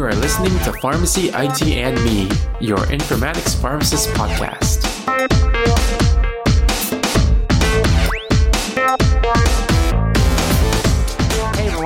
You are listening to Pharmacy IT and Me, your informatics pharmacist podcast.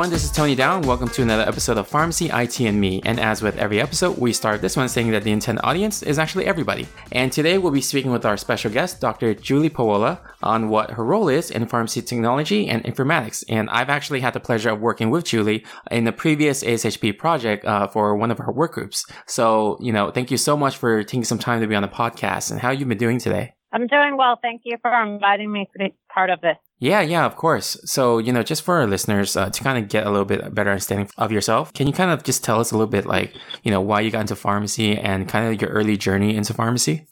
Everyone, this is Tony Dao. Welcome to another episode of Pharmacy, IT, and Me. And as with every episode, we start this one saying that the intended audience is actually everybody. And today we'll be speaking with our special guest, Dr. Julie Pawola, on what her role is in pharmacy technology and informatics. And I've actually had the pleasure of working with Julie in the previous ASHP project uh, for one of her work groups. So, you know, thank you so much for taking some time to be on the podcast. And how you've been doing today? I'm doing well. Thank you for inviting me to be part of this. Yeah, yeah, of course. So, you know, just for our listeners uh, to kind of get a little bit better understanding of yourself, can you kind of just tell us a little bit like, you know, why you got into pharmacy and kind of your early journey into pharmacy?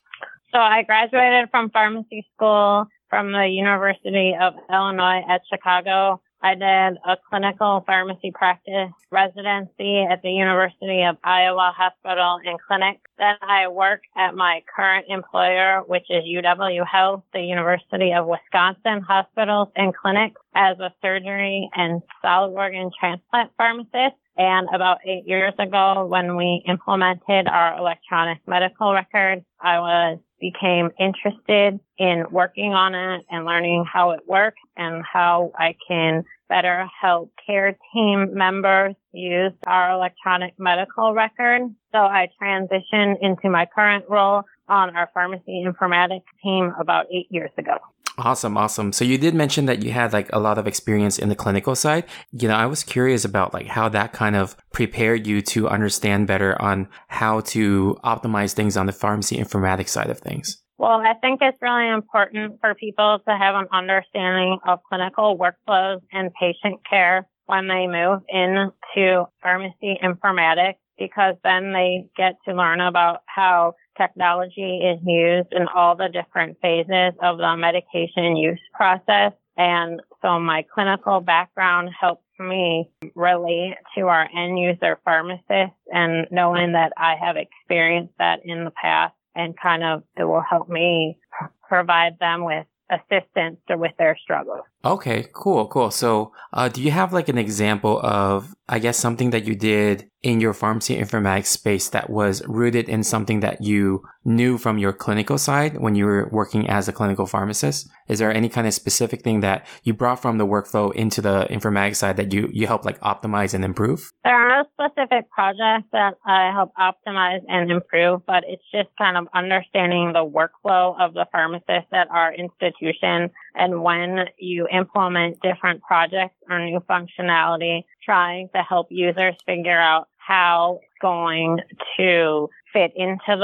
So, I graduated from pharmacy school from the University of Illinois at Chicago I did a clinical pharmacy practice residency at the University of Iowa Hospital and Clinic. Then I work at my current employer, which is UW Health, the University of Wisconsin Hospitals and Clinics as a surgery and solid organ transplant pharmacist. And about eight years ago, when we implemented our electronic medical record, I was became interested in working on it and learning how it works and how I can better help care team members use our electronic medical record. So I transitioned into my current role on our pharmacy informatics team about eight years ago. Awesome, awesome. So you did mention that you had like a lot of experience in the clinical side. You know, I was curious about like how that kind of prepared you to understand better on how to optimize things on the pharmacy informatics side of things. Well, I think it's really important for people to have an understanding of clinical workflows and patient care when they move into pharmacy informatics because then they get to learn about how technology is used in all the different phases of the medication use process. And so my clinical background helps me relate to our end user pharmacists and knowing that I have experienced that in the past and kind of it will help me provide them with assistance with their struggles. Okay, cool, cool. So, uh, do you have like an example of, I guess, something that you did in your pharmacy informatics space that was rooted in something that you knew from your clinical side when you were working as a clinical pharmacist? Is there any kind of specific thing that you brought from the workflow into the informatics side that you, you help like optimize and improve? There are no specific projects that I help optimize and improve, but it's just kind of understanding the workflow of the pharmacist at our institution and when you implement different projects or new functionality, trying to help users figure out how it's going to fit into the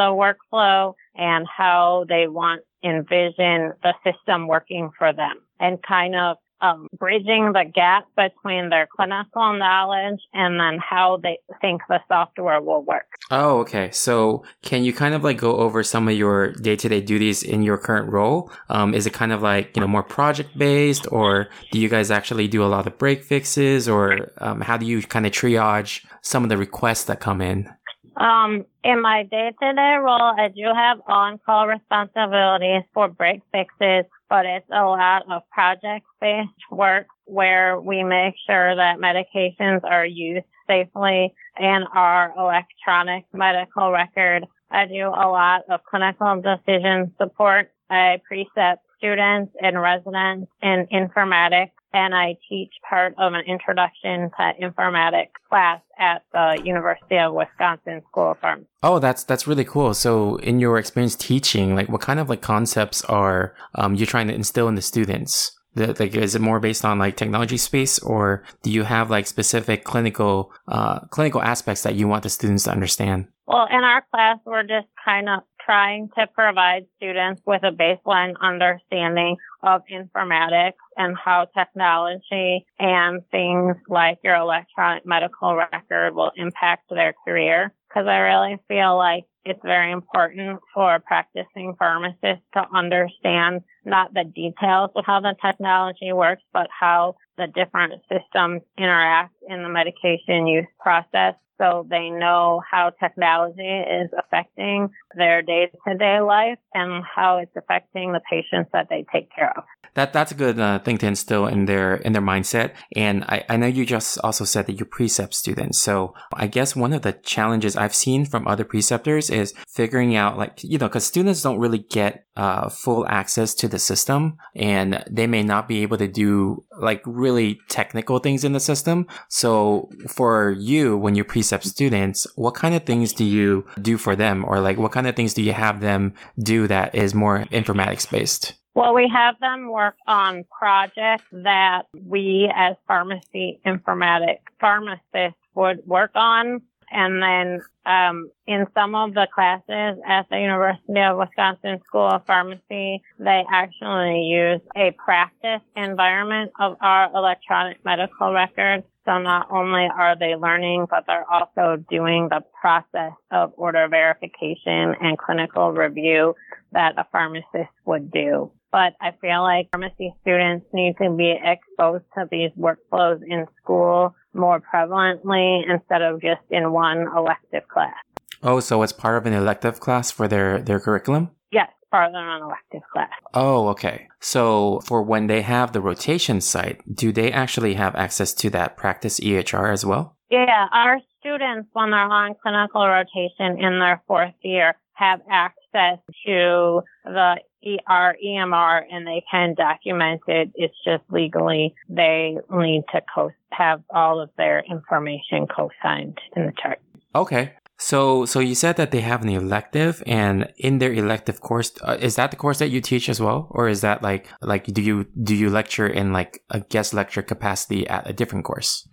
workflow and how they want envision the system working for them and kind of um, bridging the gap between their clinical knowledge and then how they think the software will work. Oh, okay. So can you kind of like go over some of your day to day duties in your current role? Um, is it kind of like, you know, more project based or do you guys actually do a lot of break fixes or um, how do you kind of triage some of the requests that come in? Um, in my day to day role, I do have on call responsibilities for break fixes but it's a lot of project based work where we make sure that medications are used safely in our electronic medical record. I do a lot of clinical decision support. I precept students and residents in informatics and I teach part of an introduction to informatics class at the University of Wisconsin School of Pharmacy. Oh, that's that's really cool. So, in your experience teaching, like, what kind of like concepts are um, you trying to instill in the students? like, is it more based on like technology space, or do you have like specific clinical uh, clinical aspects that you want the students to understand? Well, in our class, we're just kind of trying to provide students with a baseline understanding of informatics and how technology and things like your electronic medical record will impact their career. Because I really feel like it's very important for practicing pharmacists to understand not the details of how the technology works, but how the different systems interact in the medication use process so they know how technology is affecting their day to day life and how it's affecting the patients that they take care of. That that's a good uh, thing to instill in their in their mindset. And I, I know you just also said that you're precept students. So I guess one of the challenges I've seen from other preceptors is figuring out like you know because students don't really get uh, full access to the system and they may not be able to do like really technical things in the system. So for you, when you precept students, what kind of things do you do for them or like what kind of things do you have them do that is more informatics based? Well, we have them work on projects that we as pharmacy informatics pharmacists would work on. And then um, in some of the classes at the University of Wisconsin School of Pharmacy, they actually use a practice environment of our electronic medical records. So not only are they learning, but they're also doing the process of order verification and clinical review that a pharmacist would do but I feel like pharmacy students need to be exposed to these workflows in school more prevalently instead of just in one elective class. Oh, so it's part of an elective class for their, their curriculum? Yes, part of an elective class. Oh, okay. So for when they have the rotation site, do they actually have access to that practice EHR as well? Yeah, our students, when they're on clinical rotation in their fourth year, have access to the ER, EMR, and they can document it. It's just legally they need to co- have all of their information co-signed in the chart. Okay. So, so you said that they have an elective, and in their elective course, uh, is that the course that you teach as well, or is that like, like, do you do you lecture in like a guest lecture capacity at a different course?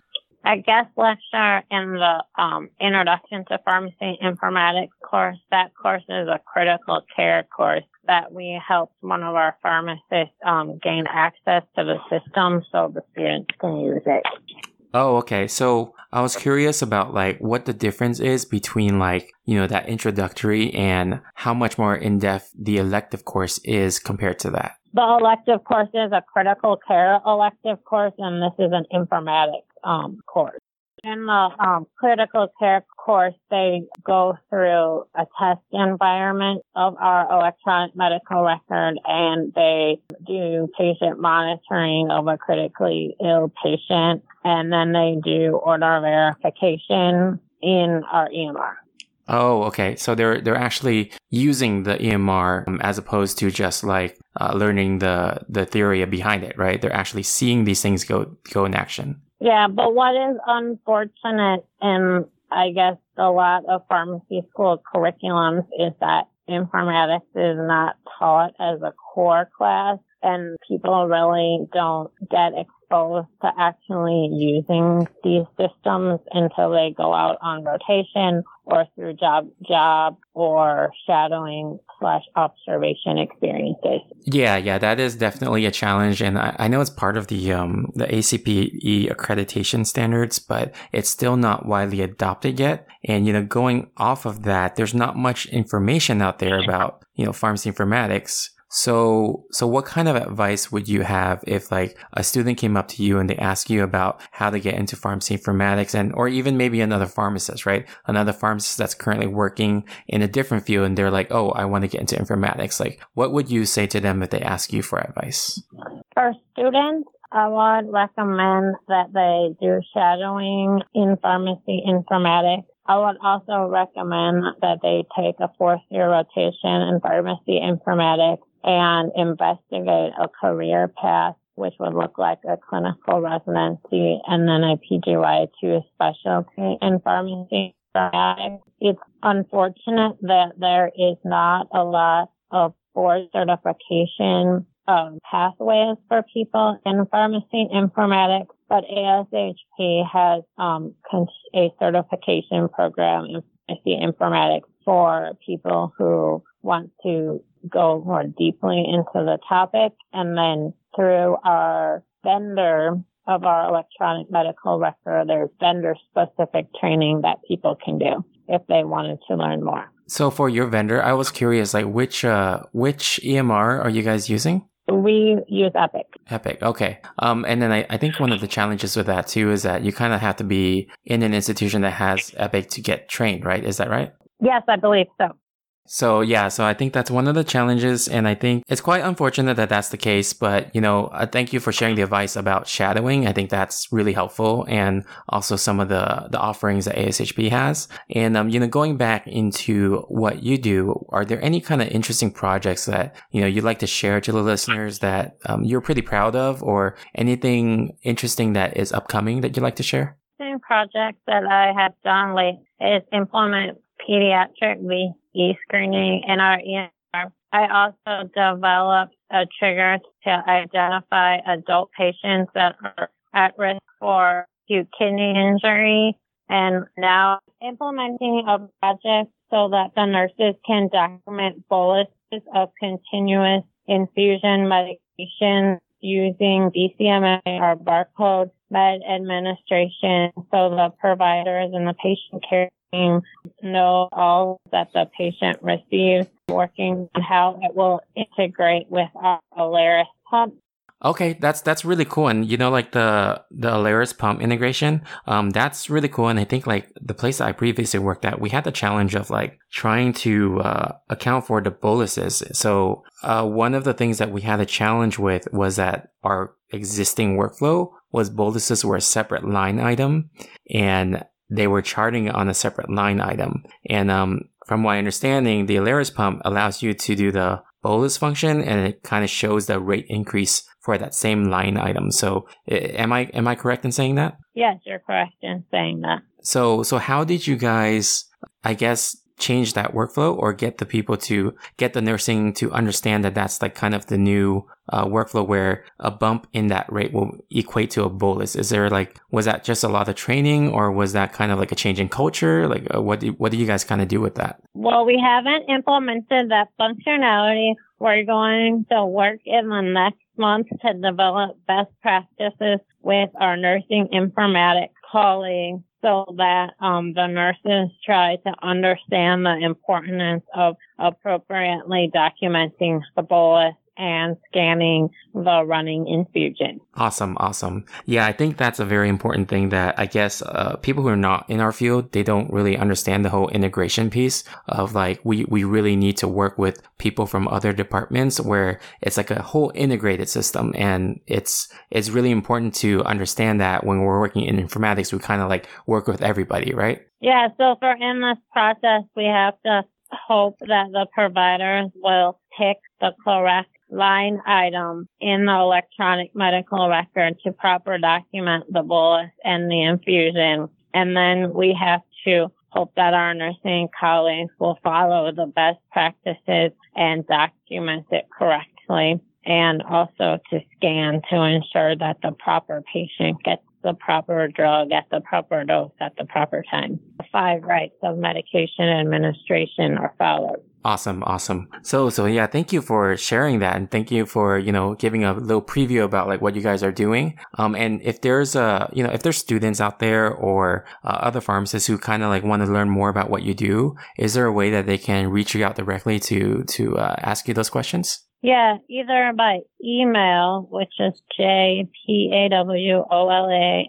A guest lecture in the um, Introduction to Pharmacy Informatics course. That course is a critical care course that we helped one of our pharmacists um, gain access to the system so the students can use it. Oh, okay. So I was curious about like what the difference is between like, you know, that introductory and how much more in depth the elective course is compared to that. The elective course is a critical care elective course and this is an informatics um, course. In the um, critical care course, they go through a test environment of our electronic medical record and they do patient monitoring of a critically ill patient and then they do order verification in our EMR. Oh, okay. So they're they're actually using the EMR um, as opposed to just like uh, learning the the theory behind it, right? They're actually seeing these things go go in action. Yeah, but what is unfortunate in, I guess, a lot of pharmacy school curriculums is that informatics is not taught as a core class and people really don't get exposed to actually using these systems until they go out on rotation or through job job or shadowing slash observation experiences. Yeah, yeah, that is definitely a challenge, and I, I know it's part of the um, the ACPE accreditation standards, but it's still not widely adopted yet. And you know, going off of that, there's not much information out there about you know pharmacy informatics. So, so what kind of advice would you have if like a student came up to you and they ask you about how to get into pharmacy informatics and, or even maybe another pharmacist, right? Another pharmacist that's currently working in a different field and they're like, Oh, I want to get into informatics. Like, what would you say to them if they ask you for advice? For students, I would recommend that they do shadowing in pharmacy informatics I would also recommend that they take a fourth year rotation in pharmacy informatics and investigate a career path, which would look like a clinical residency and then a PGY2 specialty in pharmacy. It's unfortunate that there is not a lot of board certification pathways for people in pharmacy informatics, but ASHP has um, a certification program in pharmacy informatics for people who want to go more deeply into the topic. And then through our vendor of our electronic medical record, there's vendor specific training that people can do if they wanted to learn more. So for your vendor, I was curious, like which uh, which EMR are you guys using? We use Epic. Epic, okay. Um, and then I, I think one of the challenges with that too is that you kind of have to be in an institution that has Epic to get trained, right? Is that right? Yes, I believe so. So yeah, so I think that's one of the challenges, and I think it's quite unfortunate that that's the case. But you know, uh, thank you for sharing the advice about shadowing. I think that's really helpful, and also some of the the offerings that ASHP has. And um, you know, going back into what you do, are there any kind of interesting projects that you know you'd like to share to the listeners that um, you're pretty proud of, or anything interesting that is upcoming that you'd like to share? Same project that I have done late is implement pediatric VTE screening in our EMR. I also developed a trigger to identify adult patients that are at risk for acute kidney injury and now implementing a project so that the nurses can document boluses of continuous infusion medication using BCMA or barcode med administration so the providers and the patient care know all that the patient receives, working on how it will integrate with our Alaris pump Okay, that's that's really cool, and you know, like the the Alaris pump integration, um, that's really cool. And I think like the place I previously worked at, we had the challenge of like trying to uh, account for the boluses. So uh, one of the things that we had a challenge with was that our existing workflow was boluses were a separate line item, and they were charting on a separate line item. And um, from my understanding, the Alaris pump allows you to do the bolus function, and it kind of shows the rate increase for that same line item. So am I am I correct in saying that? Yes, you're correct in saying that. So so how did you guys I guess change that workflow or get the people to get the nursing to understand that that's like kind of the new uh, workflow where a bump in that rate will equate to a bolus. Is there like was that just a lot of training or was that kind of like a change in culture? Like uh, what do, what do you guys kind of do with that? Well we haven't implemented that functionality. We're going to work in the next month to develop best practices with our nursing informatics colleagues so that um, the nurses try to understand the importance of appropriately documenting the bolus and scanning the running infusion. Awesome, awesome. Yeah, I think that's a very important thing that I guess uh, people who are not in our field they don't really understand the whole integration piece of like we we really need to work with people from other departments where it's like a whole integrated system and it's it's really important to understand that when we're working in informatics we kind of like work with everybody, right? Yeah, so for in this process we have to hope that the providers will pick the correct line item in the electronic medical record to proper document the bolus and the infusion. And then we have to hope that our nursing colleagues will follow the best practices and document it correctly and also to scan to ensure that the proper patient gets the proper drug at the proper dose at the proper time. Five rights of medication administration are followed. Awesome, awesome. So, so yeah, thank you for sharing that, and thank you for you know giving a little preview about like what you guys are doing. Um, and if there's a you know if there's students out there or uh, other pharmacists who kind of like want to learn more about what you do, is there a way that they can reach you out directly to to uh, ask you those questions? Yeah, either by email, which is jpawola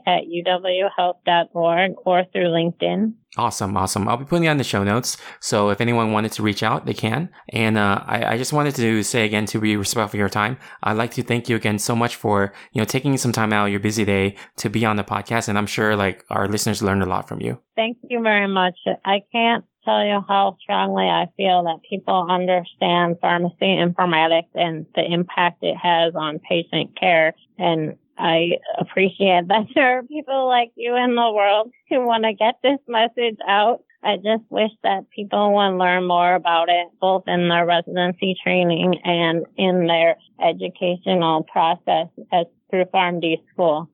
at uwhealth.org, or through LinkedIn. Awesome, awesome. I'll be putting it on the show notes. So if anyone wanted to reach out, they can. And uh, I, I, just wanted to say again to be respectful of your time. I'd like to thank you again so much for you know taking some time out of your busy day to be on the podcast. And I'm sure like our listeners learned a lot from you. Thank you very much. I can't tell you how strongly I feel that people understand pharmacy informatics and the impact it has on patient care. And I appreciate that there are people like you in the world who want to get this message out. I just wish that people would learn more about it, both in their residency training and in their educational process as through PharmD school.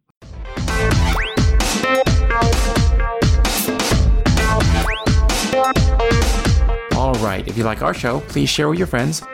All right, if you like our show, please share with your friends